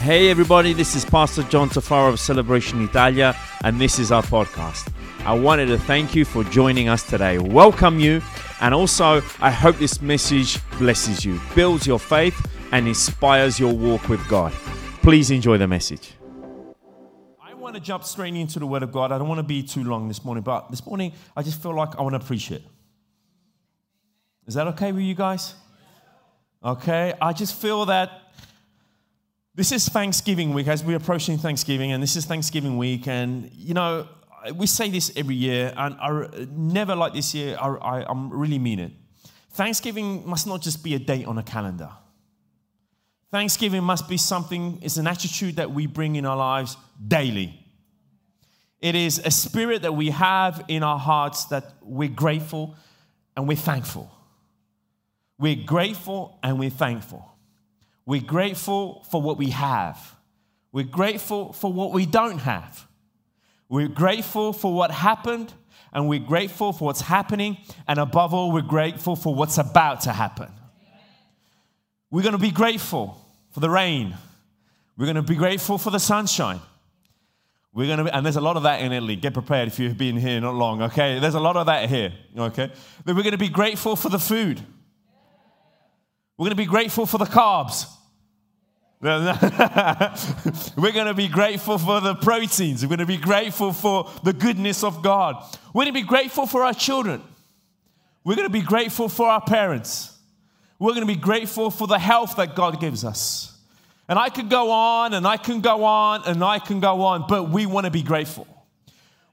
Hey, everybody, this is Pastor John Tafaro of Celebration Italia, and this is our podcast. I wanted to thank you for joining us today, welcome you, and also I hope this message blesses you, builds your faith, and inspires your walk with God. Please enjoy the message. I want to jump straight into the Word of God. I don't want to be too long this morning, but this morning I just feel like I want to preach it. Is that okay with you guys? Okay, I just feel that this is Thanksgiving week as we're approaching Thanksgiving, and this is Thanksgiving week. And, you know, we say this every year, and I never like this year, I, I, I really mean it. Thanksgiving must not just be a date on a calendar. Thanksgiving must be something, it's an attitude that we bring in our lives daily. It is a spirit that we have in our hearts that we're grateful and we're thankful. We're grateful and we're thankful. We're grateful for what we have. We're grateful for what we don't have. We're grateful for what happened, and we're grateful for what's happening, and above all, we're grateful for what's about to happen. We're going to be grateful for the rain. We're going to be grateful for the sunshine. We're going to be, and there's a lot of that in Italy. Get prepared if you've been here not long, okay? There's a lot of that here, okay? Then we're going to be grateful for the food. We're going to be grateful for the carbs. We're going to be grateful for the proteins. We're going to be grateful for the goodness of God. We're going to be grateful for our children. We're going to be grateful for our parents. We're going to be grateful for the health that God gives us. And I could go on and I can go on and I can go on, but we want to be grateful.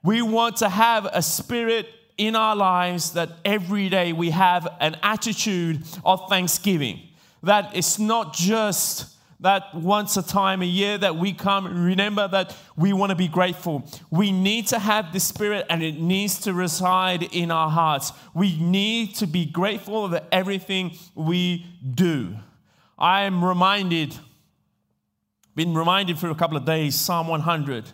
We want to have a spirit in our lives that every day we have an attitude of thanksgiving. That it's not just that once a time a year that we come remember that we want to be grateful we need to have the spirit and it needs to reside in our hearts we need to be grateful for everything we do i am reminded been reminded for a couple of days psalm 100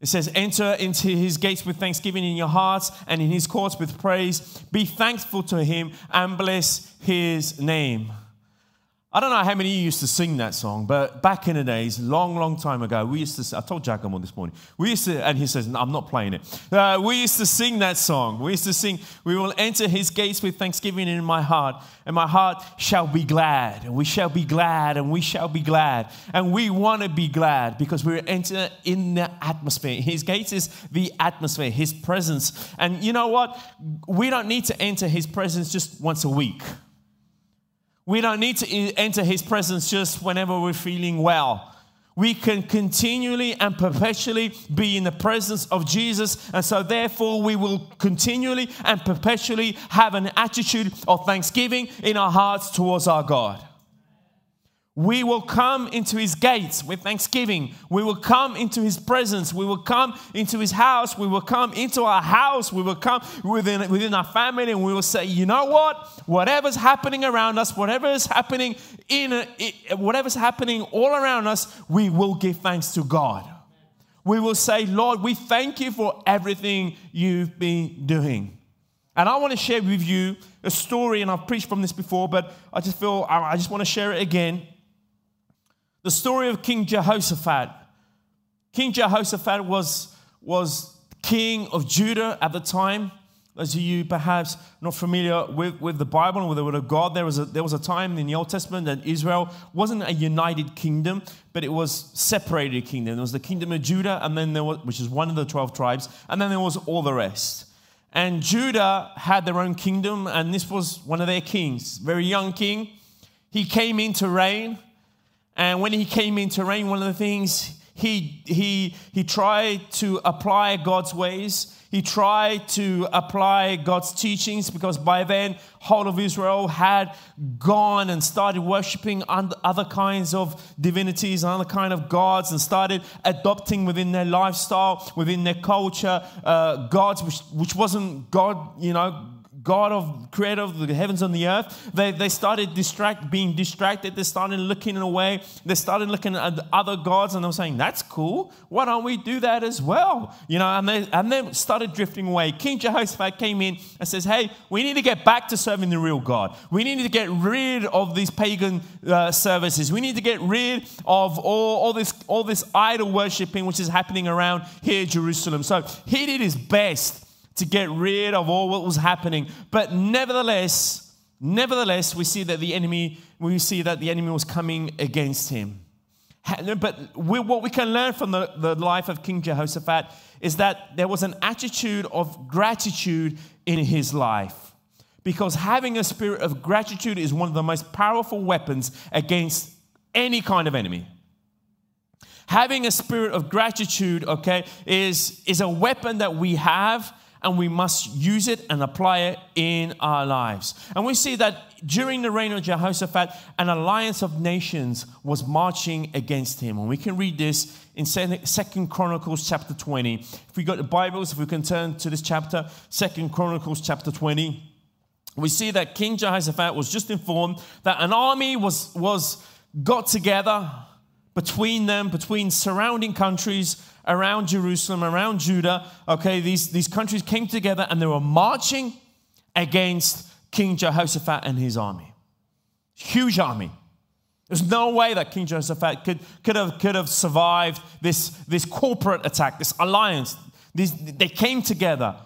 it says, Enter into his gates with thanksgiving in your hearts and in his courts with praise. Be thankful to him and bless his name. I don't know how many of you used to sing that song, but back in the days, long, long time ago, we used to. I told Giacomo this morning. We used to, and he says, no, "I'm not playing it." Uh, we used to sing that song. We used to sing, "We will enter His gates with thanksgiving in my heart, and my heart shall be glad, and we shall be glad, and we shall be glad, and we want to be glad because we're entering in the atmosphere. His gates is the atmosphere, His presence, and you know what? We don't need to enter His presence just once a week." We don't need to enter his presence just whenever we're feeling well. We can continually and perpetually be in the presence of Jesus. And so, therefore, we will continually and perpetually have an attitude of thanksgiving in our hearts towards our God. We will come into his gates with thanksgiving. We will come into his presence. We will come into his house. We will come into our house. We will come within, within our family and we will say, you know what? Whatever's happening around us, whatever is happening in whatever's happening all around us, we will give thanks to God. We will say, Lord, we thank you for everything you've been doing. And I want to share with you a story, and I've preached from this before, but I just feel I just want to share it again the story of King Jehoshaphat. King Jehoshaphat was, was king of Judah at the time. Those of you perhaps not familiar with, with the Bible and with the Word of God, there was, a, there was a time in the Old Testament that Israel wasn't a united kingdom, but it was separated kingdom. There was the kingdom of Judah, and then there was, which is one of the 12 tribes, and then there was all the rest. And Judah had their own kingdom, and this was one of their kings, very young king. He came in to reign, and when he came into reign, one of the things he, he, he tried to apply God's ways. He tried to apply God's teachings because by then, whole of Israel had gone and started worshiping other kinds of divinities and other kind of gods and started adopting within their lifestyle, within their culture, uh, gods which, which wasn't God, you know, God of creator of the heavens and the earth, they, they started distract, being distracted. They started looking away. They started looking at other gods and they were saying, That's cool. Why don't we do that as well? You know, and they, and they started drifting away. King Jehoshaphat came in and says, Hey, we need to get back to serving the real God. We need to get rid of these pagan uh, services. We need to get rid of all, all, this, all this idol worshiping which is happening around here Jerusalem. So he did his best to get rid of all what was happening. But nevertheless, nevertheless, we see that the enemy, we see that the enemy was coming against him. But we, what we can learn from the, the life of King Jehoshaphat is that there was an attitude of gratitude in his life. Because having a spirit of gratitude is one of the most powerful weapons against any kind of enemy. Having a spirit of gratitude, okay, is, is a weapon that we have and we must use it and apply it in our lives. And we see that during the reign of Jehoshaphat, an alliance of nations was marching against him. And we can read this in Second Chronicles chapter 20. If we got the Bibles, if we can turn to this chapter, Second Chronicles chapter 20, we see that King Jehoshaphat was just informed that an army was, was got together between them, between surrounding countries around Jerusalem, around Judah. Okay, these, these countries came together and they were marching against King Jehoshaphat and his army. Huge army. There's no way that King Jehoshaphat could, could, have, could have survived this, this corporate attack, this alliance. These, they came together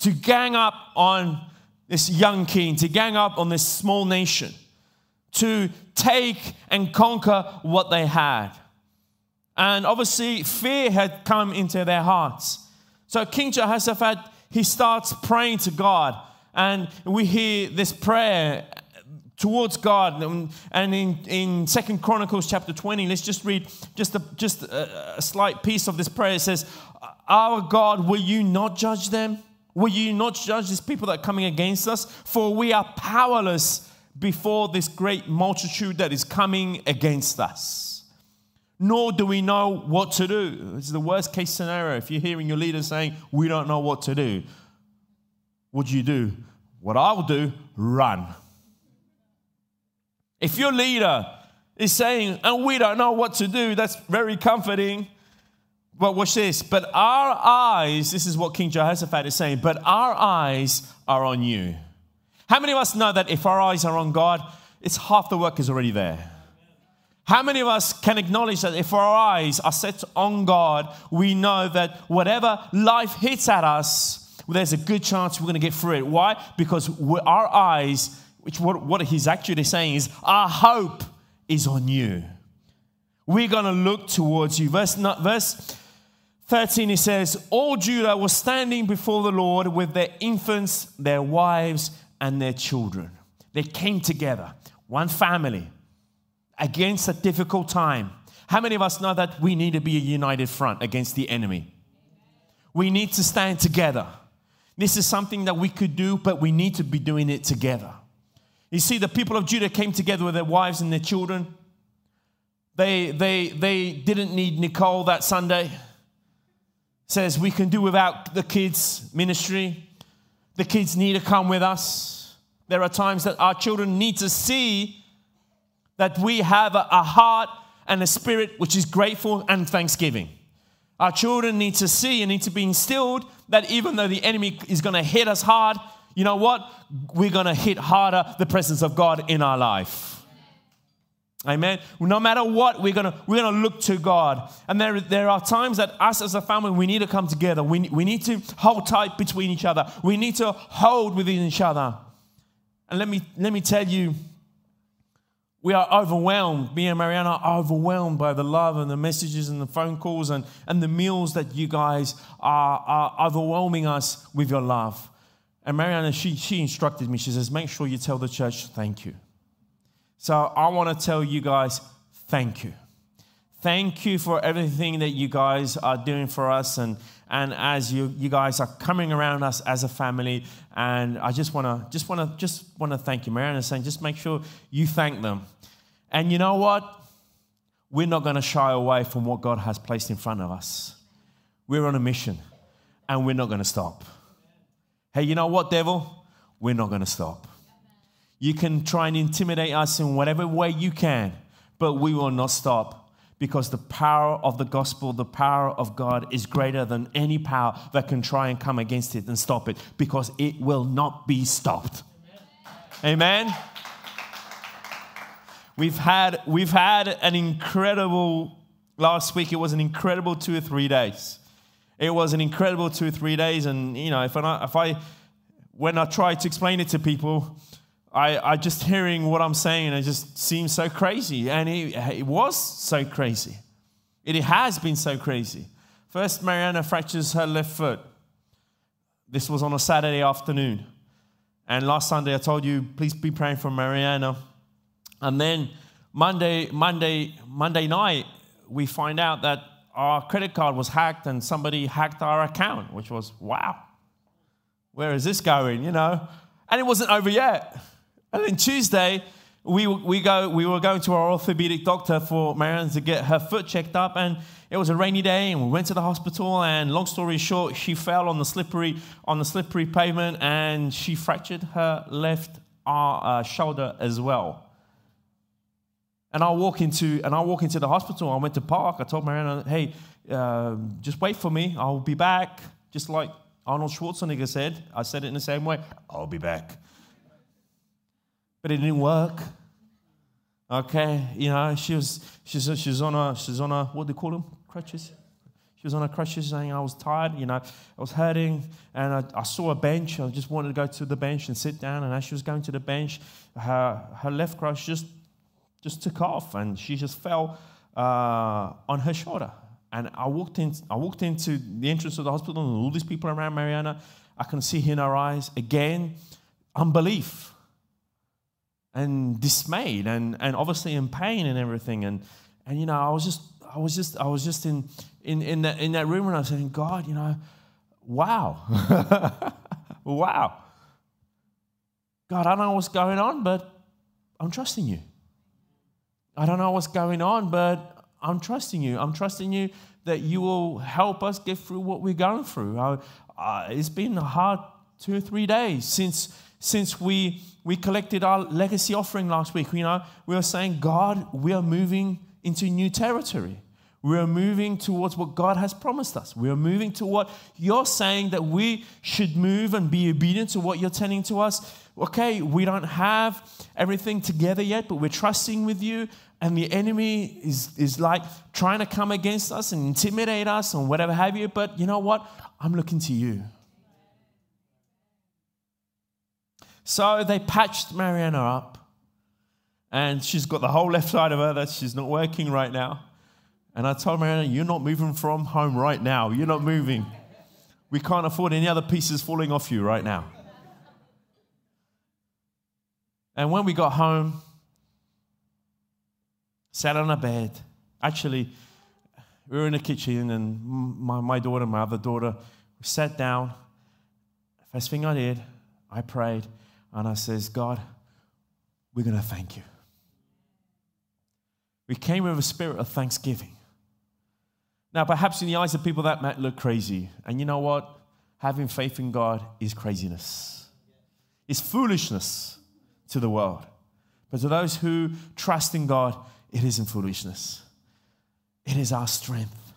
to gang up on this young king, to gang up on this small nation, to take and conquer what they had. And obviously, fear had come into their hearts. So King Jehoshaphat, he starts praying to God. And we hear this prayer towards God. And in, in Second Chronicles chapter 20, let's just read just, a, just a, a slight piece of this prayer. It says, Our God, will you not judge them? Will you not judge these people that are coming against us? For we are powerless before this great multitude that is coming against us nor do we know what to do. It's the worst case scenario. If you're hearing your leader saying, We don't know what to do, what do you do? What I will do, run. If your leader is saying, and we don't know what to do, that's very comforting. But watch this. But our eyes, this is what King Jehoshaphat is saying, but our eyes are on you. How many of us know that if our eyes are on God, it's half the work is already there? How many of us can acknowledge that if our eyes are set on God, we know that whatever life hits at us, there's a good chance we're going to get through it. Why? Because our eyes, which what, what he's actually saying is, our hope is on you. We're going to look towards you. Verse, verse 13, he says, All Judah was standing before the Lord with their infants, their wives, and their children. They came together, one family against a difficult time. How many of us know that we need to be a united front against the enemy? We need to stand together. This is something that we could do, but we need to be doing it together. You see, the people of Judah came together with their wives and their children. They, they, they didn't need Nicole that Sunday. Says we can do without the kids' ministry. The kids need to come with us. There are times that our children need to see that we have a, heart and a spirit which is grateful and thanksgiving. Our children need to see and need to be instilled that even though the enemy is going to hit us hard, you know what? We're going to hit harder the presence of God in our life. Amen. No matter what, we're gonna we're gonna look to God. And there, there are times that us as a family we need to come together. We, we need to hold tight between each other. We need to hold within each other. And let me let me tell you, we are overwhelmed. Me and Mariana are overwhelmed by the love and the messages and the phone calls and, and the meals that you guys are, are overwhelming us with your love. And Mariana, she, she instructed me, she says, make sure you tell the church thank you. So I want to tell you guys thank you. Thank you for everything that you guys are doing for us and, and as you, you guys are coming around us as a family. And I just want to just want to just want to thank you. Mariana saying, just make sure you thank them. And you know what? We're not going to shy away from what God has placed in front of us. We're on a mission and we're not going to stop. Hey, you know what, devil? we're not going to stop. You can try and intimidate us in whatever way you can, but we will not stop because the power of the gospel, the power of God is greater than any power that can try and come against it and stop it because it will not be stopped. Amen. Amen. We've had, we've had an incredible, last week it was an incredible two or three days. It was an incredible two or three days. And, you know, if I, if I when I try to explain it to people, I, I just hearing what I'm saying, it just seems so crazy. And it, it was so crazy. It has been so crazy. First, Mariana fractures her left foot. This was on a Saturday afternoon. And last Sunday, I told you, please be praying for Mariana. And then Monday, Monday, Monday night, we find out that our credit card was hacked and somebody hacked our account, which was wow. Where is this going? You know, and it wasn't over yet. And then Tuesday, we, we, go, we were going to our orthopedic doctor for Mariana to get her foot checked up, and it was a rainy day, and we went to the hospital. And long story short, she fell on the slippery on the slippery pavement, and she fractured her left uh, shoulder as well. And I walk into and I walk into the hospital. I went to park. I told Mariana, "Hey, uh, just wait for me. I'll be back." Just like Arnold Schwarzenegger said. I said it in the same way. I'll be back. But it didn't work. Okay, you know, she was she's she's on a she's on a what do they call them crutches. She was on her crutches saying I was tired, you know, I was hurting, and I, I, saw a bench. I just wanted to go to the bench and sit down. And as she was going to the bench, her her left crutch just just took off and she just fell uh, on her shoulder. And I walked in, I walked into the entrance of the hospital and all these people around Mariana. I can see in her eyes again unbelief and dismayed and, and obviously in pain and everything. And and you know, I was just I was just I was just in in, in that in that room and I was saying, God, you know, wow. wow. God, I don't know what's going on, but I'm trusting you. I don't know what's going on, but I'm trusting you. I'm trusting you that you will help us get through what we're going through. Uh, uh, it's been a hard two or three days since since we we collected our legacy offering last week. You know, we were saying, God, we are moving into new territory. We are moving towards what God has promised us. We are moving to what you're saying that we should move and be obedient to what you're telling to us. Okay, we don't have everything together yet, but we're trusting with you and the enemy is, is like trying to come against us and intimidate us and whatever have you. But you know what? I'm looking to you. So they patched Mariana up, and she's got the whole left side of her that she's not working right now. And I told Mariana, You're not moving from home right now. You're not moving. We can't afford any other pieces falling off you right now. And when we got home, sat on a bed. Actually, we were in the kitchen, and my, my daughter, my other daughter, we sat down. First thing I did, I prayed, and I says, God, we're going to thank you. We came with a spirit of thanksgiving. Now, perhaps in the eyes of people, that might look crazy. And you know what? Having faith in God is craziness, it's foolishness to the world. But to those who trust in God, it isn't foolishness. It is our strength.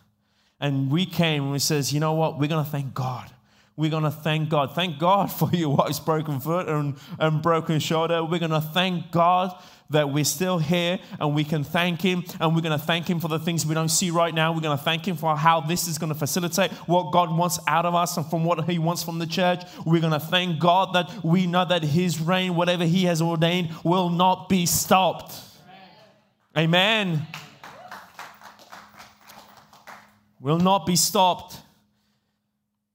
And we came and we says, you know what? We're going to thank God. We're going to thank God. Thank God for your wife's broken foot and, and broken shoulder. We're going to thank God that we're still here and we can thank Him. And we're going to thank Him for the things we don't see right now. We're going to thank Him for how this is going to facilitate what God wants out of us and from what He wants from the church. We're going to thank God that we know that His reign, whatever He has ordained, will not be stopped. Amen. Will not be stopped.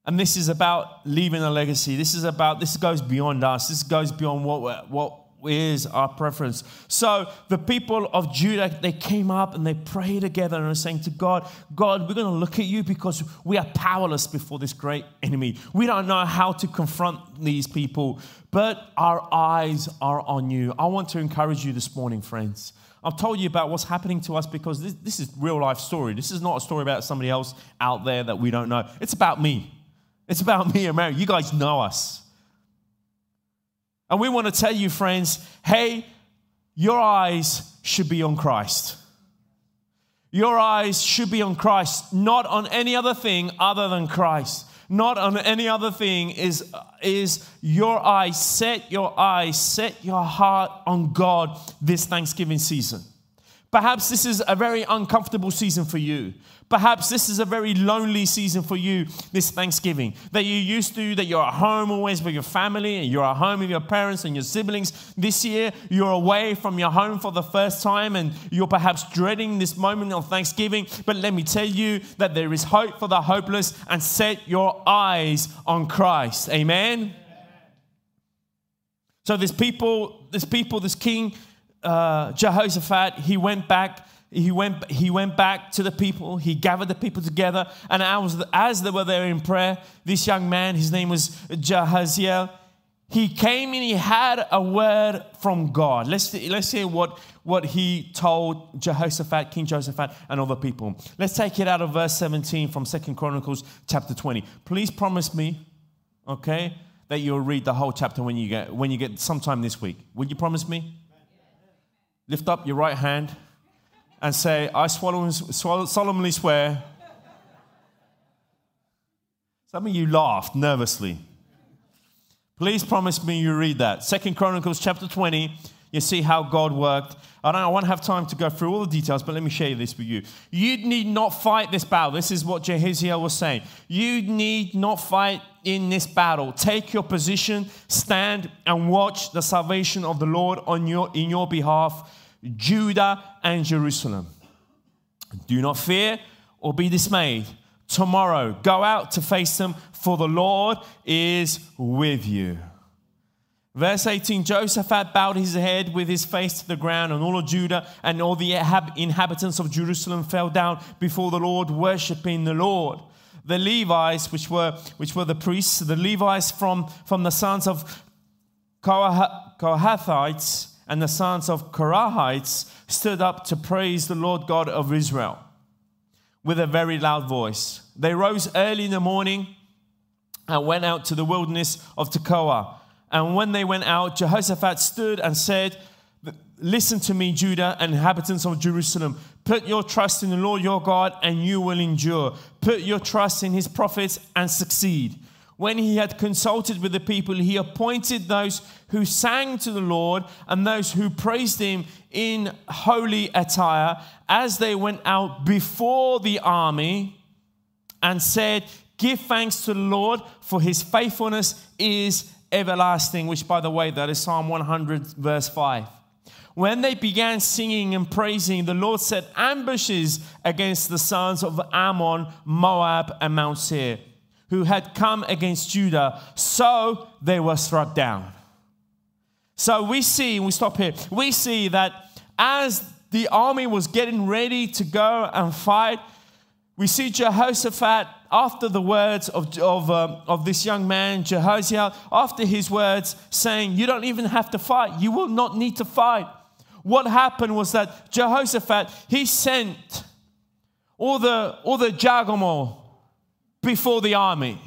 And this is about leaving a legacy. This is about, this goes beyond us. This goes beyond what, what is our preference. So the people of Judah, they came up and they prayed together and were saying to God, God, we're going to look at you because we are powerless before this great enemy. We don't know how to confront these people, but our eyes are on you. I want to encourage you this morning, friends. I've told you about what's happening to us because this, this is real life story. This is not a story about somebody else out there that we don't know. It's about me. It's about me and Mary. You guys know us. And we want to tell you, friends, hey, your eyes should be on Christ. Your eyes should be on Christ, not on any other thing other than Christ. Not on any other thing is, is your eyes, set your eyes, set your heart on God this Thanksgiving season. Perhaps this is a very uncomfortable season for you. Perhaps this is a very lonely season for you this Thanksgiving. That you're used to, that you're at home always with your family, and you're at home with your parents and your siblings. This year, you're away from your home for the first time, and you're perhaps dreading this moment of Thanksgiving. But let me tell you that there is hope for the hopeless, and set your eyes on Christ. Amen. So, this people, this people, this king, uh, Jehoshaphat, he went back he went, he went back to the people. He gathered the people together. And as, as they were there in prayer, this young man, his name was Jahaziel, he came and he had a word from God. Let's, let's hear what, what he told Jehoshaphat, King Jehoshaphat, and other people. Let's take it out of verse 17 from Second Chronicles chapter 20. Please promise me, okay, that you'll read the whole chapter when you get, when you get sometime this week. Will you promise me? Lift up your right hand and say, I solemnly swear. Some of you laughed nervously. Please promise me you read that. Second Chronicles chapter 20. You see how God worked. I don't I won't have time to go through all the details, but let me share this with you. You need not fight this battle. This is what Jahaziel was saying. You need not fight in this battle. Take your position, stand, and watch the salvation of the Lord on your, in your behalf Judah and Jerusalem. Do not fear or be dismayed. Tomorrow, go out to face them, for the Lord is with you. Verse 18 Josaphat bowed his head with his face to the ground, and all of Judah and all the inhabitants of Jerusalem fell down before the Lord, worshiping the Lord. The Levites, which were, which were the priests, the Levites from, from the sons of Kohathites, and the sons of Korahites stood up to praise the Lord God of Israel with a very loud voice. They rose early in the morning and went out to the wilderness of Tekoa. And when they went out, Jehoshaphat stood and said, Listen to me, Judah and inhabitants of Jerusalem. Put your trust in the Lord your God, and you will endure. Put your trust in his prophets and succeed. When he had consulted with the people, he appointed those who sang to the Lord and those who praised him in holy attire as they went out before the army and said, Give thanks to the Lord, for his faithfulness is everlasting. Which, by the way, that is Psalm 100, verse 5. When they began singing and praising, the Lord set ambushes against the sons of Ammon, Moab, and Mount Seir who had come against Judah, so they were struck down. So we see, we stop here, we see that as the army was getting ready to go and fight, we see Jehoshaphat, after the words of, of, um, of this young man, Jehoshaphat, after his words saying, You don't even have to fight, you will not need to fight. What happened was that Jehoshaphat, he sent all the, all the Giacomo, before the army.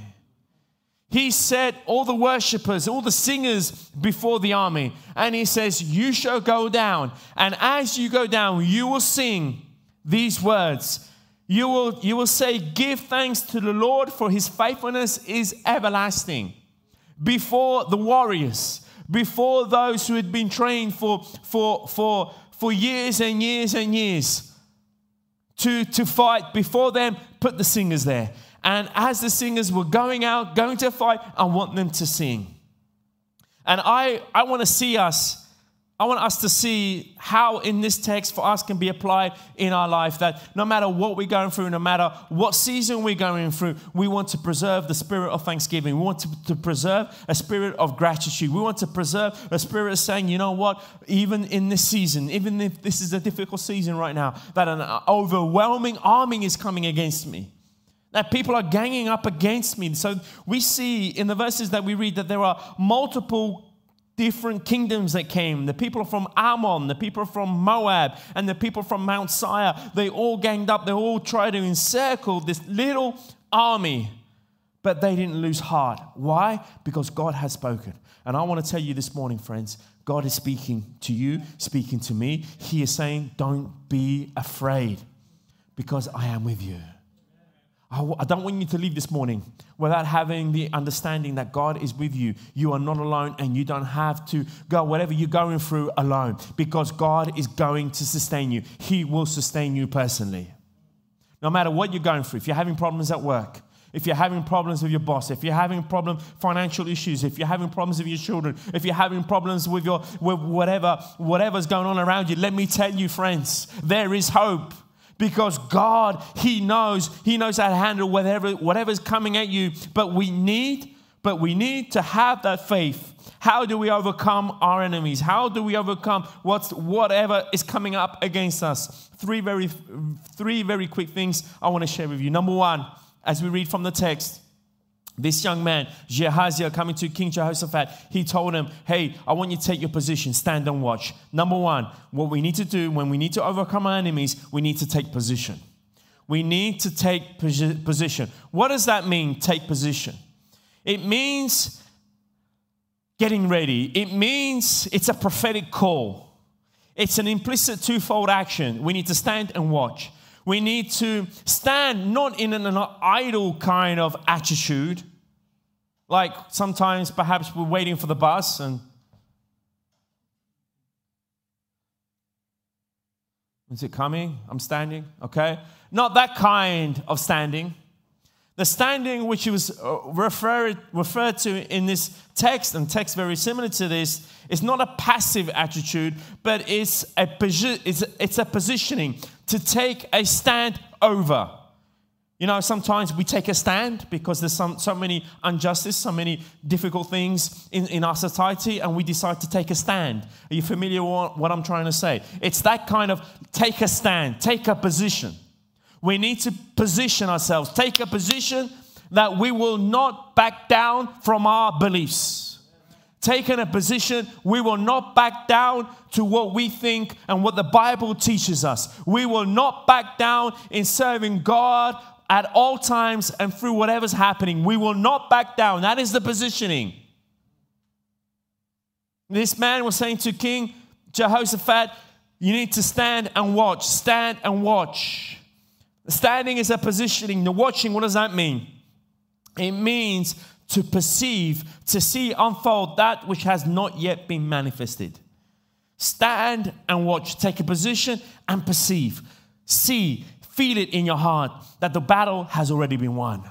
He set all the worshippers, all the singers before the army. And he says, You shall go down. And as you go down, you will sing these words. You will, you will say, Give thanks to the Lord, for his faithfulness is everlasting. Before the warriors, before those who had been trained for, for, for, for years and years and years to, to fight, before them, put the singers there. And as the singers were going out, going to fight, I want them to sing. And I, I want to see us, I want us to see how in this text for us can be applied in our life that no matter what we're going through, no matter what season we're going through, we want to preserve the spirit of thanksgiving. We want to, to preserve a spirit of gratitude. We want to preserve a spirit of saying, you know what, even in this season, even if this is a difficult season right now, that an overwhelming arming is coming against me that people are ganging up against me. So we see in the verses that we read that there are multiple different kingdoms that came. The people from Ammon, the people from Moab, and the people from Mount Seir. They all ganged up. They all tried to encircle this little army. but they didn't lose heart. Why? Because God had spoken. And I want to tell you this morning, friends, God is speaking to you, speaking to me. He is saying, Don't be afraid because I am with you. I don't want you to leave this morning without having the understanding that God is with you. You are not alone and you don't have to go whatever you're going through alone because God is going to sustain you. He will sustain you personally. No matter what you're going through, if you're having problems at work, if you're having problems with your boss, if you're having problem financial issues, if you're having problems with your children, if you're having problems with your with whatever whatever's going on around you, let me tell you, friends, there is hope. Because God, He knows, He knows how to handle whatever whatever's coming at you. But we need, but we need to have that faith. How do we overcome our enemies? How do we overcome what's whatever is coming up against us? Three very three very quick things I want to share with you. Number one, as we read from the text, this young man, Jahaziel, coming to King Jehoshaphat, he told him, Hey, I want you to take your position, stand and watch. Number one, what we need to do when we need to overcome our enemies, we need to take position. We need to take position. What does that mean, take position? It means getting ready, it means it's a prophetic call, it's an implicit twofold action. We need to stand and watch. We need to stand not in an idle kind of attitude, like sometimes perhaps we're waiting for the bus and Is it coming? I'm standing, okay? Not that kind of standing. The standing which was uh, referred, referred to in this text, and text very similar to this, is not a passive attitude, but it's a, it's, it's a positioning to take a stand over. You know, sometimes we take a stand because there's some, so many injustice, so many difficult things in, in our society, and we decide to take a stand. Are you familiar with what I'm trying to say? It's that kind of take a stand, take a position. We need to position ourselves, take a position that we will not back down from our beliefs taken a position, we will not back down to what we think and what the Bible teaches us. We will not back down in serving God at all times and through whatever's happening. We will not back down. That is the positioning. This man was saying to King Jehoshaphat, You need to stand and watch. Stand and watch. Standing is a positioning. The watching, what does that mean? It means to perceive, to see unfold that which has not yet been manifested. Stand and watch, take a position and perceive. See, feel it in your heart that the battle has already been won.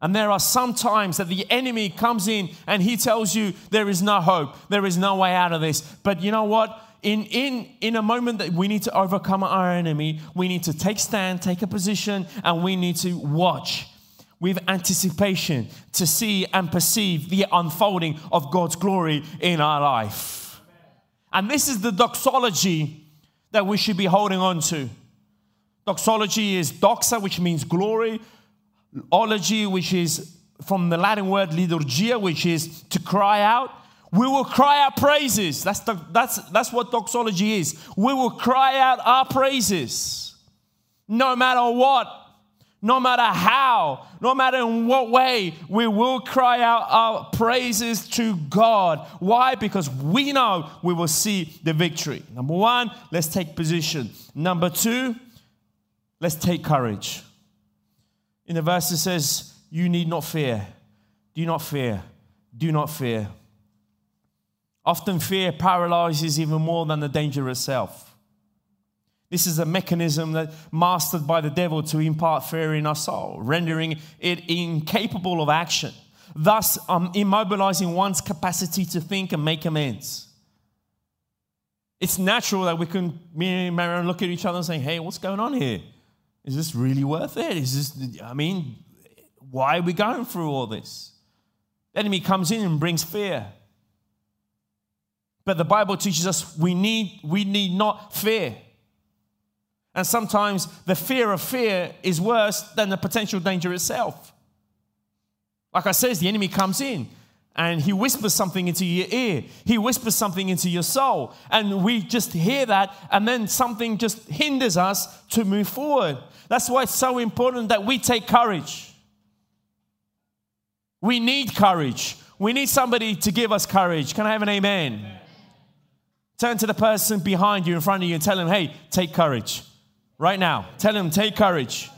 And there are some times that the enemy comes in and he tells you there is no hope, there is no way out of this. But you know what? In, in, in a moment that we need to overcome our enemy, we need to take stand, take a position, and we need to watch with anticipation to see and perceive the unfolding of God's glory in our life. And this is the doxology that we should be holding on to. Doxology is doxa, which means glory, ology, which is from the Latin word liturgia, which is to cry out. We will cry out praises. That's, the, that's, that's what doxology is. We will cry out our praises no matter what no matter how, no matter in what way, we will cry out our praises to God. Why? Because we know we will see the victory. Number one, let's take position. Number two, let's take courage. In the verse, it says, You need not fear. Do not fear. Do not fear. Often fear paralyzes even more than the danger itself. This is a mechanism that mastered by the devil to impart fear in our soul, rendering it incapable of action, thus um, immobilizing one's capacity to think and make amends. It's natural that we can, me and Mariana, look at each other and say, hey, what's going on here? Is this really worth it? Is this, I mean, why are we going through all this? The enemy comes in and brings fear. But the Bible teaches us we need, we need not fear. And sometimes the fear of fear is worse than the potential danger itself. Like I says, the enemy comes in and he whispers something into your ear. He whispers something into your soul. And we just hear that, and then something just hinders us to move forward. That's why it's so important that we take courage. We need courage. We need somebody to give us courage. Can I have an amen? amen? Turn to the person behind you, in front of you, and tell him, hey, take courage. Right now. Tell him, take courage.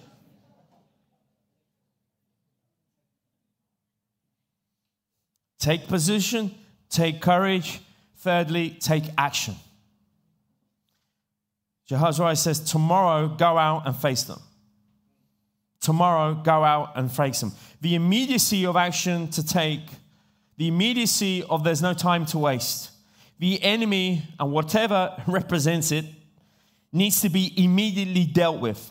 Take position, take courage. Thirdly, take action. Jehoshaphat says, Tomorrow go out and face them. Tomorrow go out and face them. The immediacy of action to take, the immediacy of there's no time to waste. The enemy and whatever represents it needs to be immediately dealt with,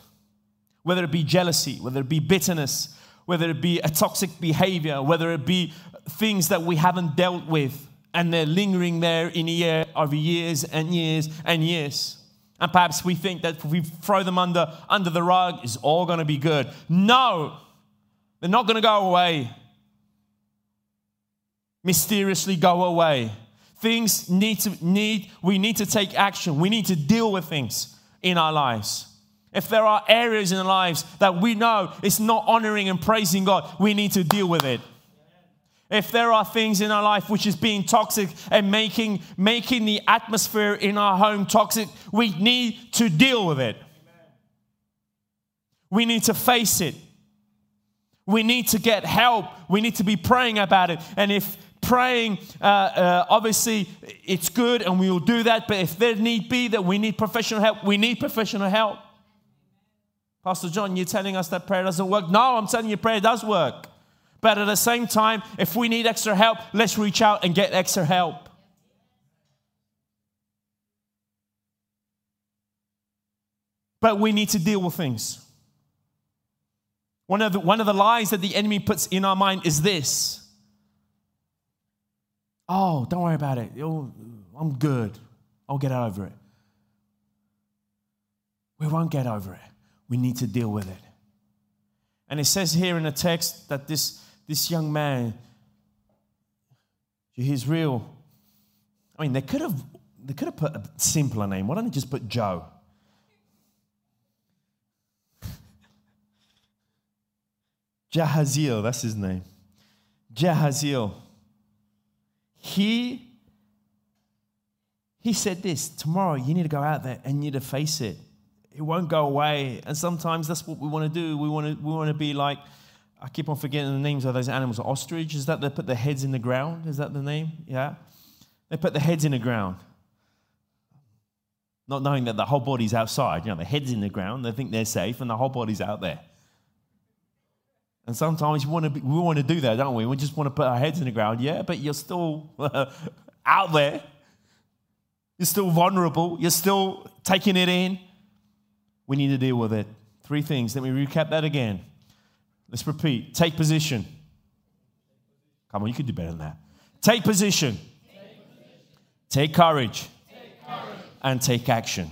whether it be jealousy, whether it be bitterness, whether it be a toxic behavior, whether it be things that we haven't dealt with and they're lingering there in the air over years and years and years. And perhaps we think that if we throw them under, under the rug, it's all going to be good. No, they're not going to go away. Mysteriously go away. Things need to need, we need to take action. We need to deal with things in our lives. If there are areas in our lives that we know it's not honoring and praising God, we need to deal with it. If there are things in our life which is being toxic and making, making the atmosphere in our home toxic, we need to deal with it. We need to face it. We need to get help. We need to be praying about it. And if praying, uh, uh, obviously, it's good and we will do that. But if there need be that we need professional help, we need professional help. Pastor John, you're telling us that prayer doesn't work. No, I'm telling you, prayer does work. But at the same time, if we need extra help, let's reach out and get extra help. But we need to deal with things. One of, the, one of the lies that the enemy puts in our mind is this Oh, don't worry about it. I'm good. I'll get over it. We won't get over it. We need to deal with it. And it says here in the text that this this young man, he's real. I mean, they could have they could have put a simpler name. Why don't they just put Joe? Jahaziel, that's his name. Jahaziel. He he said this tomorrow you need to go out there and you need to face it. It won't go away. And sometimes that's what we want to do. We want to we want to be like I keep on forgetting the names of those animals. Ostrich, is that they put their heads in the ground? Is that the name? Yeah. They put their heads in the ground. Not knowing that the whole body's outside. You know, the head's in the ground, they think they're safe, and the whole body's out there. And sometimes we want to, be, we want to do that, don't we? We just want to put our heads in the ground, yeah, but you're still out there. You're still vulnerable. You're still taking it in. We need to deal with it. Three things. Let me recap that again. Let's repeat. Take position. Come on, you can do better than that. Take position. Take, courage. And take action.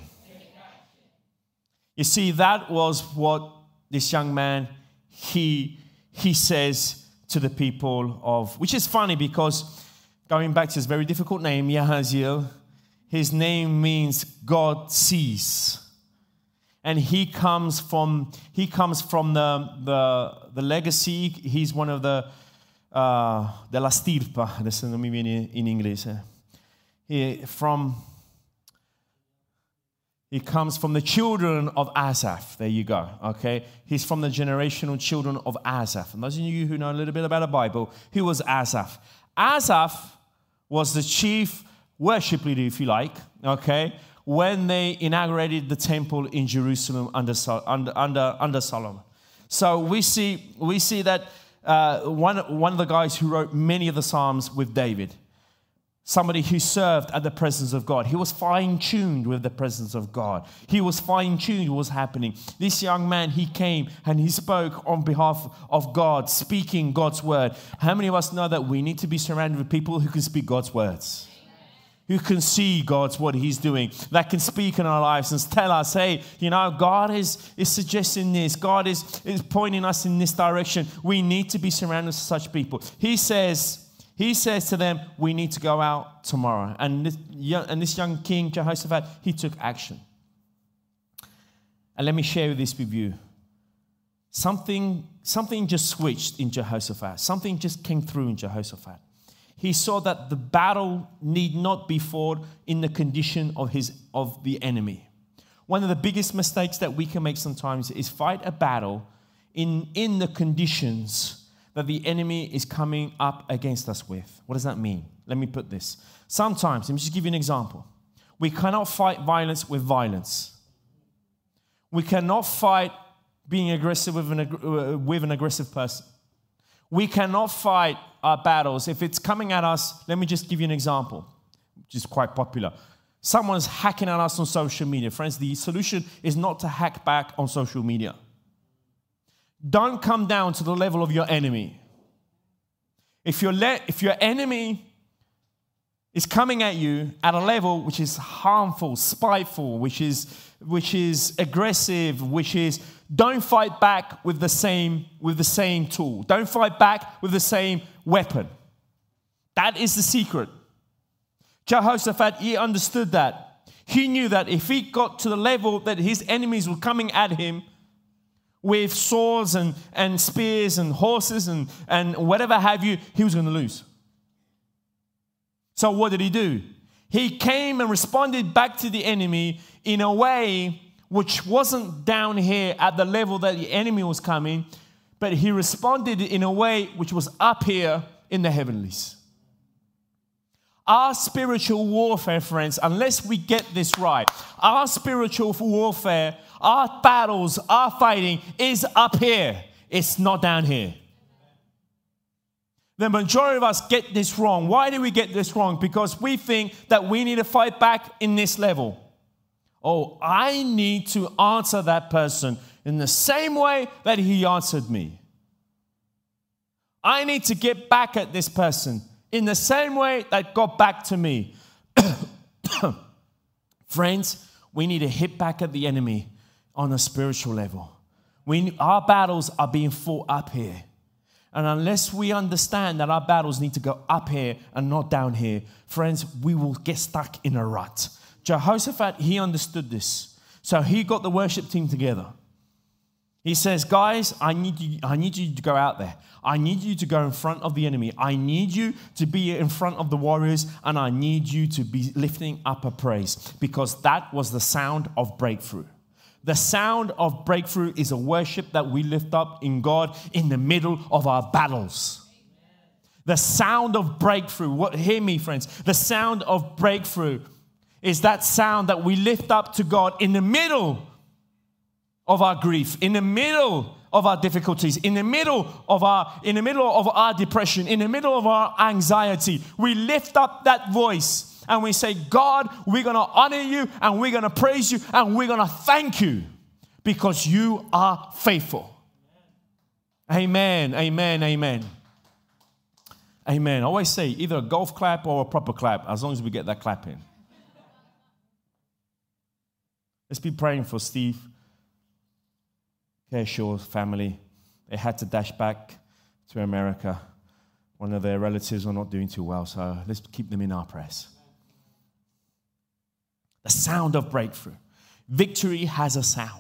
You see, that was what this young man he he says to the people of which is funny because going back to his very difficult name, Yahaziel, his name means God sees and he comes from he comes from the the, the legacy. He's one of the uh, de la stirpa. Adesso non mi viene in inglese. He, from he comes from the children of Asaph. There you go. Okay, he's from the generational children of Asaph. And those of you who know a little bit about the Bible, who was Asaph? Asaph was the chief worship leader, if you like. Okay, when they inaugurated the temple in Jerusalem under, under, under, under Solomon. So we see, we see that uh, one, one of the guys who wrote many of the Psalms with David, somebody who served at the presence of God. He was fine tuned with the presence of God. He was fine tuned what was happening. This young man, he came and he spoke on behalf of God, speaking God's word. How many of us know that we need to be surrounded with people who can speak God's words? who can see God's what He's doing, that can speak in our lives and tell us, hey, you know, God is, is suggesting this, God is, is pointing us in this direction. We need to be surrounded with such people. He says, he says to them, we need to go out tomorrow. And this, and this young king, Jehoshaphat, he took action. And let me share this with you. something, something just switched in Jehoshaphat. Something just came through in Jehoshaphat. He saw that the battle need not be fought in the condition of, his, of the enemy. One of the biggest mistakes that we can make sometimes is fight a battle in, in the conditions that the enemy is coming up against us with. What does that mean? Let me put this. Sometimes, let me just give you an example. We cannot fight violence with violence. We cannot fight being aggressive with an, uh, with an aggressive person. We cannot fight our battles. If it's coming at us, let me just give you an example, which is quite popular. Someone's hacking at us on social media. Friends, the solution is not to hack back on social media. Don't come down to the level of your enemy. If, your le- if your enemy is coming at you at a level which is harmful, spiteful, which is, which is aggressive, which is don't fight back with the same with the same tool. Don't fight back with the same weapon. That is the secret. Jehoshaphat, he understood that. He knew that if he got to the level that his enemies were coming at him with swords and, and spears and horses and, and whatever have you, he was going to lose. So, what did he do? He came and responded back to the enemy in a way which wasn't down here at the level that the enemy was coming, but he responded in a way which was up here in the heavenlies. Our spiritual warfare, friends, unless we get this right, our spiritual warfare, our battles, our fighting is up here. It's not down here. The majority of us get this wrong. Why do we get this wrong? Because we think that we need to fight back in this level. Oh, I need to answer that person in the same way that he answered me. I need to get back at this person in the same way that got back to me. Friends, we need to hit back at the enemy on a spiritual level. We, our battles are being fought up here. And unless we understand that our battles need to go up here and not down here, friends, we will get stuck in a rut. Jehoshaphat, he understood this. So he got the worship team together. He says, Guys, I need, you, I need you to go out there. I need you to go in front of the enemy. I need you to be in front of the warriors, and I need you to be lifting up a praise because that was the sound of breakthrough. The sound of breakthrough is a worship that we lift up in God in the middle of our battles. The sound of breakthrough, what, hear me, friends. The sound of breakthrough is that sound that we lift up to God in the middle of our grief, in the middle of our difficulties, in the middle of our in the middle of our depression, in the middle of our anxiety. We lift up that voice and we say, God, we're going to honor you and we're going to praise you and we're going to thank you because you are faithful. Amen, amen, amen. Amen. I always say either a golf clap or a proper clap, as long as we get that clap in. Let's be praying for Steve Kershaw's family. They had to dash back to America. One of their relatives are not doing too well, so let's keep them in our prayers the sound of breakthrough. Victory has a sound.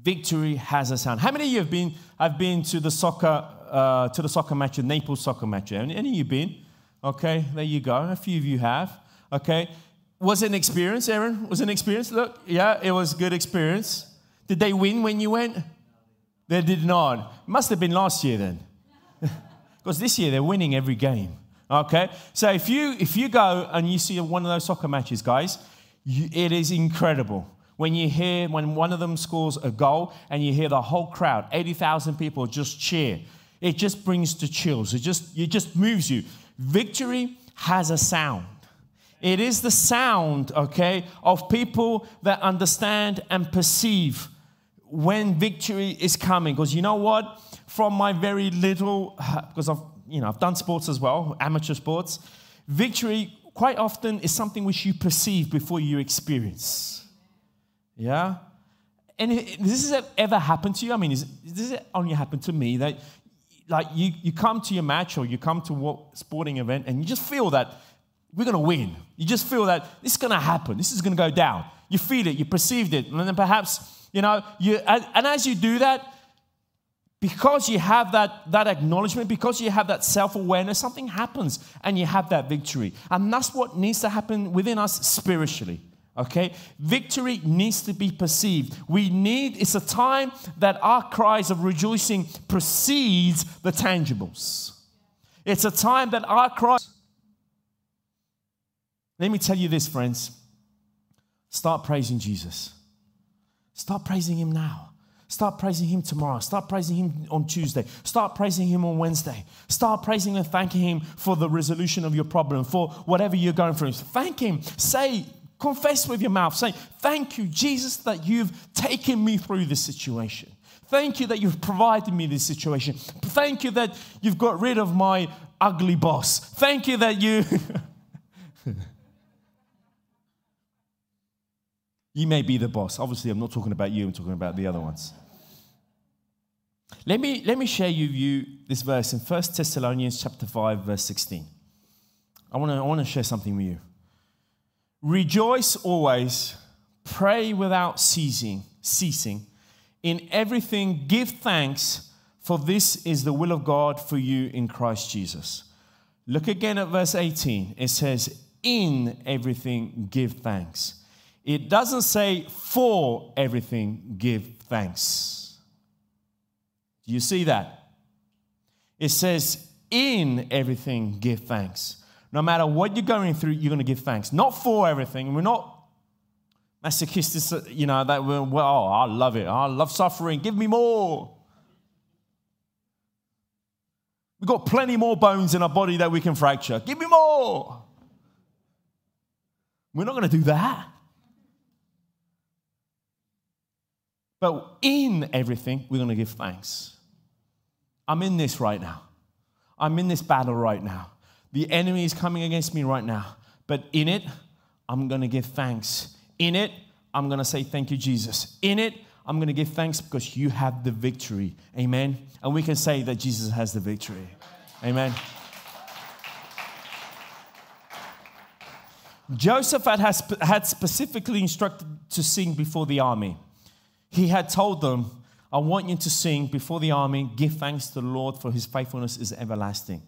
Victory has a sound. How many of you have been, have been to the soccer, uh, to the soccer match, the Naples soccer match? Any, any of you been? Okay, there you go. A few of you have. Okay. Was it an experience, Aaron? Was it an experience? Look, yeah, it was a good experience. Did they win when you went? They did not. Must have been last year then. because this year they're winning every game. Okay? So if you if you go and you see one of those soccer matches, guys, it is incredible when you hear when one of them scores a goal and you hear the whole crowd 80,000 people just cheer it just brings the chills it just it just moves you victory has a sound it is the sound okay of people that understand and perceive when victory is coming because you know what from my very little because I've you know I've done sports as well amateur sports victory quite often is something which you perceive before you experience. Yeah? And this has ever happened to you? I mean, is, does it only happen to me that like you, you come to your match or you come to what sporting event and you just feel that we're going to win. You just feel that this is going to happen. This is going to go down. You feel it. You perceived it. And then perhaps, you know, you, and, and as you do that, because you have that, that acknowledgement, because you have that self awareness, something happens and you have that victory. And that's what needs to happen within us spiritually. Okay? Victory needs to be perceived. We need, it's a time that our cries of rejoicing precedes the tangibles. It's a time that our cries. Let me tell you this, friends. Start praising Jesus. Start praising Him now. Start praising Him tomorrow. Start praising Him on Tuesday. Start praising Him on Wednesday. Start praising and thanking Him for the resolution of your problem, for whatever you're going through. Thank Him. Say, confess with your mouth. Say, Thank you, Jesus, that you've taken me through this situation. Thank you that you've provided me this situation. Thank you that you've got rid of my ugly boss. Thank you that you. you may be the boss. Obviously, I'm not talking about you, I'm talking about the other ones. Let me, let me share with you this verse in 1 Thessalonians chapter 5, verse 16. I want to I wanna share something with you. Rejoice always, pray without ceasing, ceasing. In everything give thanks, for this is the will of God for you in Christ Jesus. Look again at verse 18. It says, In everything give thanks. It doesn't say for everything give thanks. Do you see that? It says, in everything, give thanks. No matter what you're going through, you're going to give thanks. Not for everything. We're not masochistic, you know, that we're, well, oh, I love it. I love suffering. Give me more. We've got plenty more bones in our body that we can fracture. Give me more. We're not going to do that. But in everything, we're going to give thanks. I'm in this right now. I'm in this battle right now. The enemy is coming against me right now. But in it, I'm going to give thanks. In it, I'm going to say, Thank you, Jesus. In it, I'm going to give thanks because you have the victory. Amen. And we can say that Jesus has the victory. Amen. Jehoshaphat, had specifically instructed to sing before the army he had told them, I want you to sing before the army, give thanks to the Lord for his faithfulness is everlasting.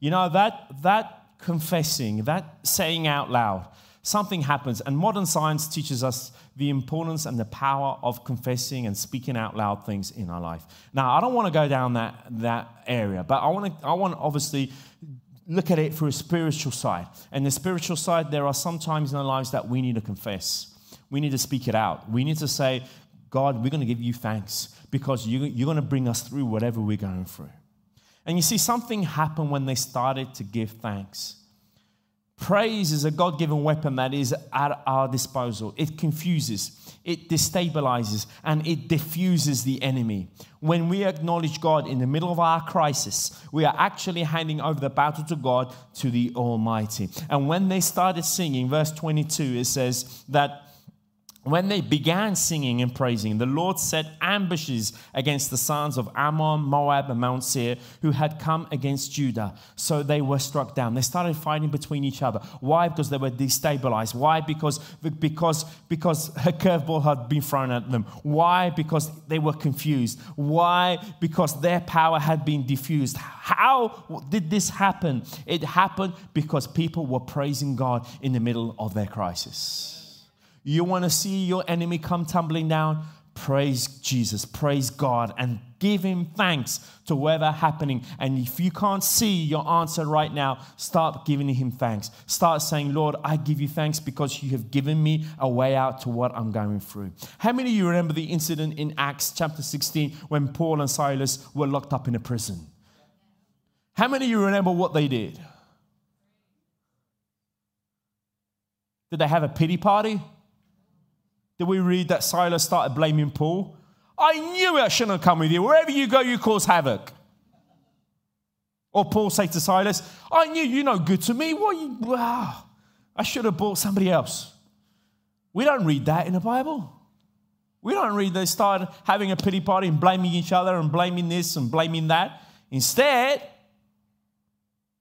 You know, that, that confessing, that saying out loud, something happens. And modern science teaches us the importance and the power of confessing and speaking out loud things in our life. Now, I don't want to go down that, that area, but I want to, I want obviously look at it through a spiritual side. And the spiritual side, there are some times in our lives that we need to confess. We need to speak it out. We need to say, God, we're going to give you thanks because you, you're going to bring us through whatever we're going through. And you see, something happened when they started to give thanks. Praise is a God given weapon that is at our disposal. It confuses, it destabilizes, and it diffuses the enemy. When we acknowledge God in the middle of our crisis, we are actually handing over the battle to God, to the Almighty. And when they started singing, verse 22, it says that when they began singing and praising, the Lord set ambushes against the sons of Ammon, Moab, and Mount Seir who had come against Judah. So they were struck down. They started fighting between each other. Why? Because they were destabilized. Why? Because, because, because a curveball had been thrown at them. Why? Because they were confused. Why? Because their power had been diffused. How did this happen? It happened because people were praising God in the middle of their crisis. You want to see your enemy come tumbling down? Praise Jesus, praise God, and give Him thanks to whatever happening. And if you can't see your answer right now, start giving Him thanks. Start saying, Lord, I give you thanks because you have given me a way out to what I'm going through. How many of you remember the incident in Acts chapter 16 when Paul and Silas were locked up in a prison? How many of you remember what they did? Did they have a pity party? Did we read that Silas started blaming Paul? I knew I shouldn't have come with you. Wherever you go, you cause havoc. Or Paul say to Silas, I knew you're no good to me. What you, wow, I should have bought somebody else. We don't read that in the Bible. We don't read they started having a pity party and blaming each other and blaming this and blaming that. Instead,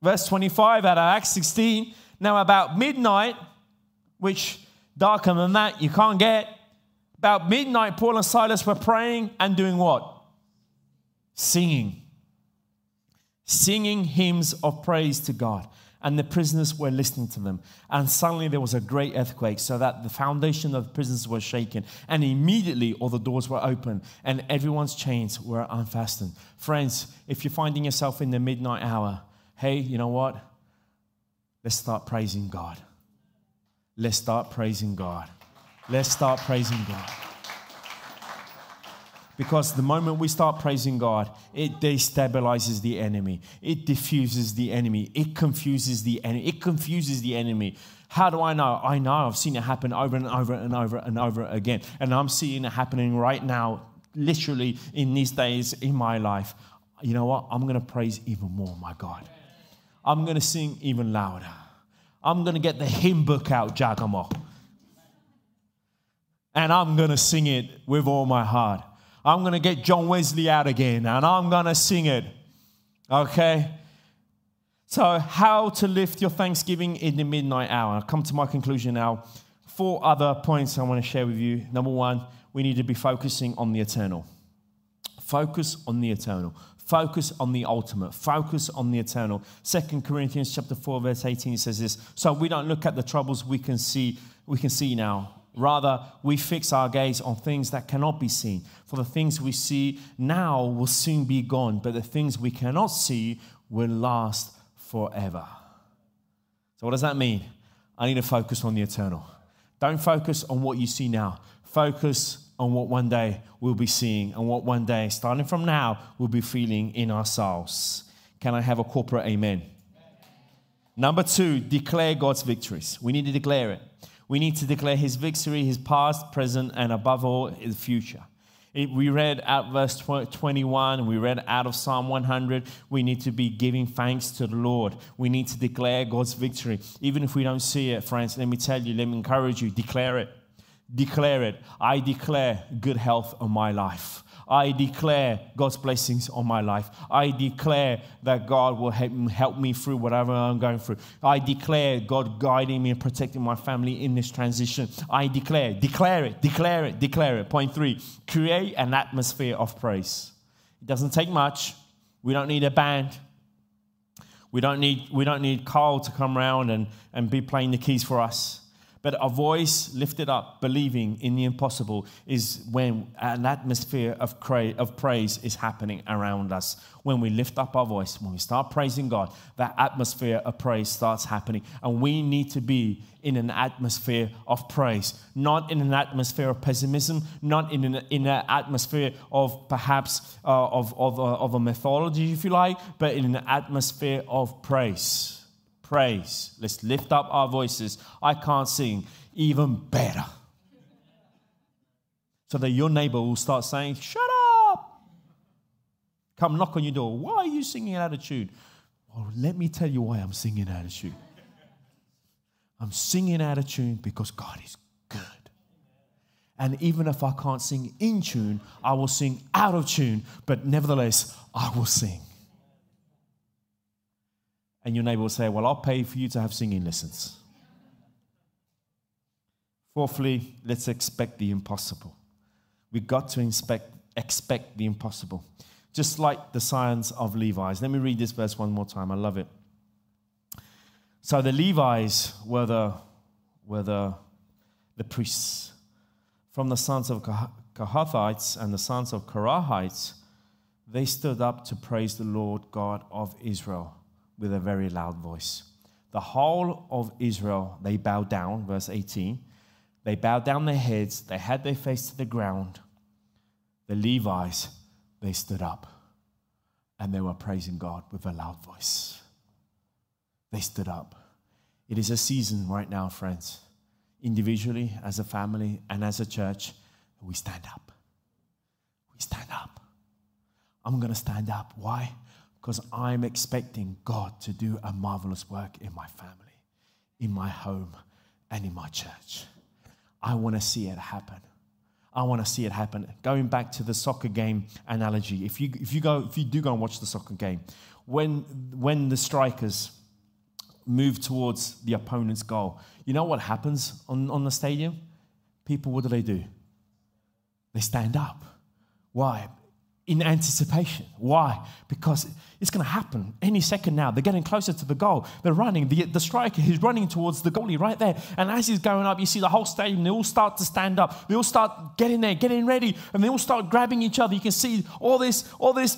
verse 25 out of Acts 16, now about midnight, which darker than that you can't get. About midnight, Paul and Silas were praying and doing what? singing, singing hymns of praise to God. And the prisoners were listening to them. And suddenly there was a great earthquake, so that the foundation of the prisons was shaken. And immediately all the doors were open and everyone's chains were unfastened. Friends, if you're finding yourself in the midnight hour, hey, you know what? Let's start praising God. Let's start praising God. Let's start praising God. Because the moment we start praising God, it destabilizes the enemy. It diffuses the enemy. It confuses the enemy. It confuses the enemy. How do I know? I know. I've seen it happen over and over and over and over again. And I'm seeing it happening right now, literally in these days in my life. You know what? I'm going to praise even more, my God. I'm going to sing even louder. I'm going to get the hymn book out, Giacomo. And I'm going to sing it with all my heart. I'm going to get John Wesley out again and I'm going to sing it. Okay? So, how to lift your thanksgiving in the midnight hour? I'll come to my conclusion now. Four other points I want to share with you. Number one, we need to be focusing on the eternal. Focus on the eternal. Focus on the ultimate. Focus on the eternal. Second Corinthians chapter 4, verse 18 says this. So we don't look at the troubles we can see, we can see now Rather, we fix our gaze on things that cannot be seen. For the things we see now will soon be gone, but the things we cannot see will last forever. So, what does that mean? I need to focus on the eternal. Don't focus on what you see now. Focus on what one day we'll be seeing and what one day, starting from now, we'll be feeling in ourselves. Can I have a corporate amen? Number two, declare God's victories. We need to declare it. We need to declare his victory, his past, present, and above all, his future. It, we read at verse 21, we read out of Psalm 100, we need to be giving thanks to the Lord. We need to declare God's victory. Even if we don't see it, friends, let me tell you, let me encourage you, declare it. Declare it. I declare good health on my life. I declare God's blessings on my life. I declare that God will help me through whatever I'm going through. I declare God guiding me and protecting my family in this transition. I declare, declare it, declare it, declare it. Point three, create an atmosphere of praise. It doesn't take much. We don't need a band. We don't need, we don't need Carl to come around and, and be playing the keys for us. But a voice lifted up, believing in the impossible, is when an atmosphere of, cra- of praise is happening around us. When we lift up our voice, when we start praising God, that atmosphere of praise starts happening. And we need to be in an atmosphere of praise, not in an atmosphere of pessimism, not in an, in an atmosphere of perhaps uh, of, of, uh, of a mythology, if you like, but in an atmosphere of praise praise. Let's lift up our voices. I can't sing even better. So that your neighbor will start saying, Shut up! Come knock on your door. Why are you singing out of tune? Well, let me tell you why I'm singing out of tune. I'm singing out of tune because God is good. And even if I can't sing in tune, I will sing out of tune, but nevertheless, I will sing. And your neighbor will say, Well, I'll pay for you to have singing lessons. Fourthly, let's expect the impossible. We've got to inspect, expect the impossible. Just like the sons of Levi's. Let me read this verse one more time. I love it. So the Levi's were the, were the, the priests. From the sons of Kohathites and the sons of Korahites, they stood up to praise the Lord God of Israel with a very loud voice. The whole of Israel, they bowed down, verse 18. They bowed down their heads, they had their face to the ground. The Levites, they stood up and they were praising God with a loud voice. They stood up. It is a season right now, friends, individually, as a family, and as a church, we stand up. We stand up. I'm going to stand up. Why? Because I'm expecting God to do a marvelous work in my family, in my home, and in my church. I want to see it happen. I want to see it happen. Going back to the soccer game analogy, if you if you go if you do go and watch the soccer game, when when the strikers move towards the opponent's goal, you know what happens on, on the stadium? People, what do they do? They stand up. Why? In anticipation. Why? Because it's going to happen any second now. They're getting closer to the goal. They're running. The, the striker, he's running towards the goalie right there. And as he's going up, you see the whole stadium, they all start to stand up. They all start getting there, getting ready, and they all start grabbing each other. You can see all this, all this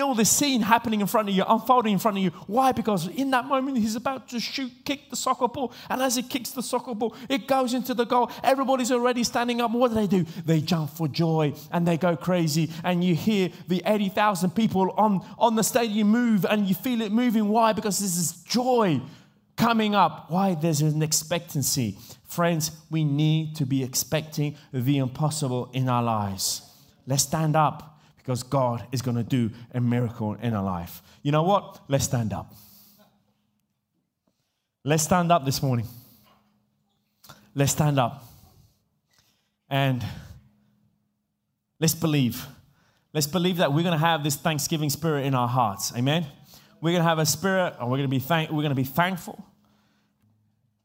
all this scene happening in front of you, unfolding in front of you. Why? Because in that moment, he's about to shoot, kick the soccer ball. And as he kicks the soccer ball, it goes into the goal. Everybody's already standing up. What do they do? They jump for joy and they go crazy. And you hear the 80,000 people on, on the stadium move and you feel it moving. Why? Because this is joy coming up. Why? There's an expectancy. Friends, we need to be expecting the impossible in our lives. Let's stand up because God is going to do a miracle in our life. You know what? Let's stand up. Let's stand up this morning. Let's stand up. And let's believe. Let's believe that we're going to have this Thanksgiving spirit in our hearts. Amen. We're going to have a spirit and we're going to be thank- we're going to be thankful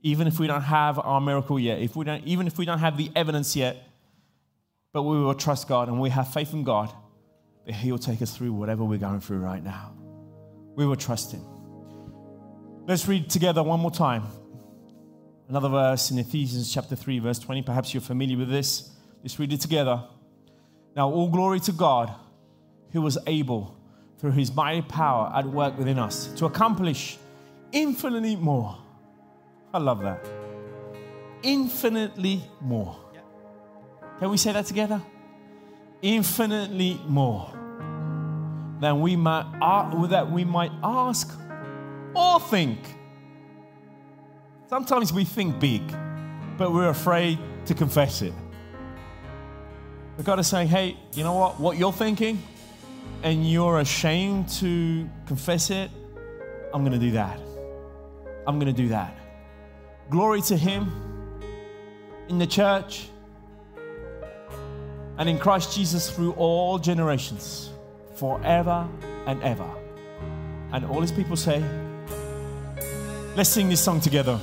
even if we don't have our miracle yet. If we don't even if we don't have the evidence yet, but we will trust God and we have faith in God that He'll take us through whatever we're going through right now. We will trust Him. Let's read together one more time. Another verse in Ephesians chapter 3, verse 20. Perhaps you're familiar with this. Let's read it together. Now, all glory to God who was able, through his mighty power at work within us, to accomplish infinitely more. I love that. Infinitely more. Can we say that together? Infinitely more than we might, that we might ask or think. Sometimes we think big, but we're afraid to confess it. We've got to say, hey, you know what? What you're thinking, and you're ashamed to confess it, I'm going to do that. I'm going to do that. Glory to Him in the church and in Christ Jesus through all generations, forever and ever. And all his people say, Let's sing this song together.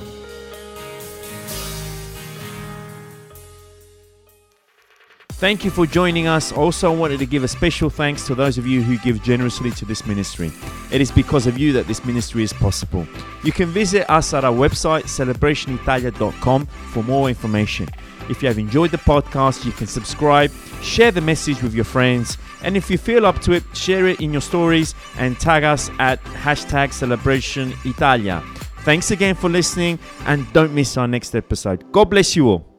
Thank you for joining us. Also, I wanted to give a special thanks to those of you who give generously to this ministry. It is because of you that this ministry is possible. You can visit us at our website, celebrationitalia.com, for more information. If you have enjoyed the podcast, you can subscribe, share the message with your friends, and if you feel up to it, share it in your stories and tag us at hashtag celebration Italia. Thanks again for listening and don't miss our next episode. God bless you all.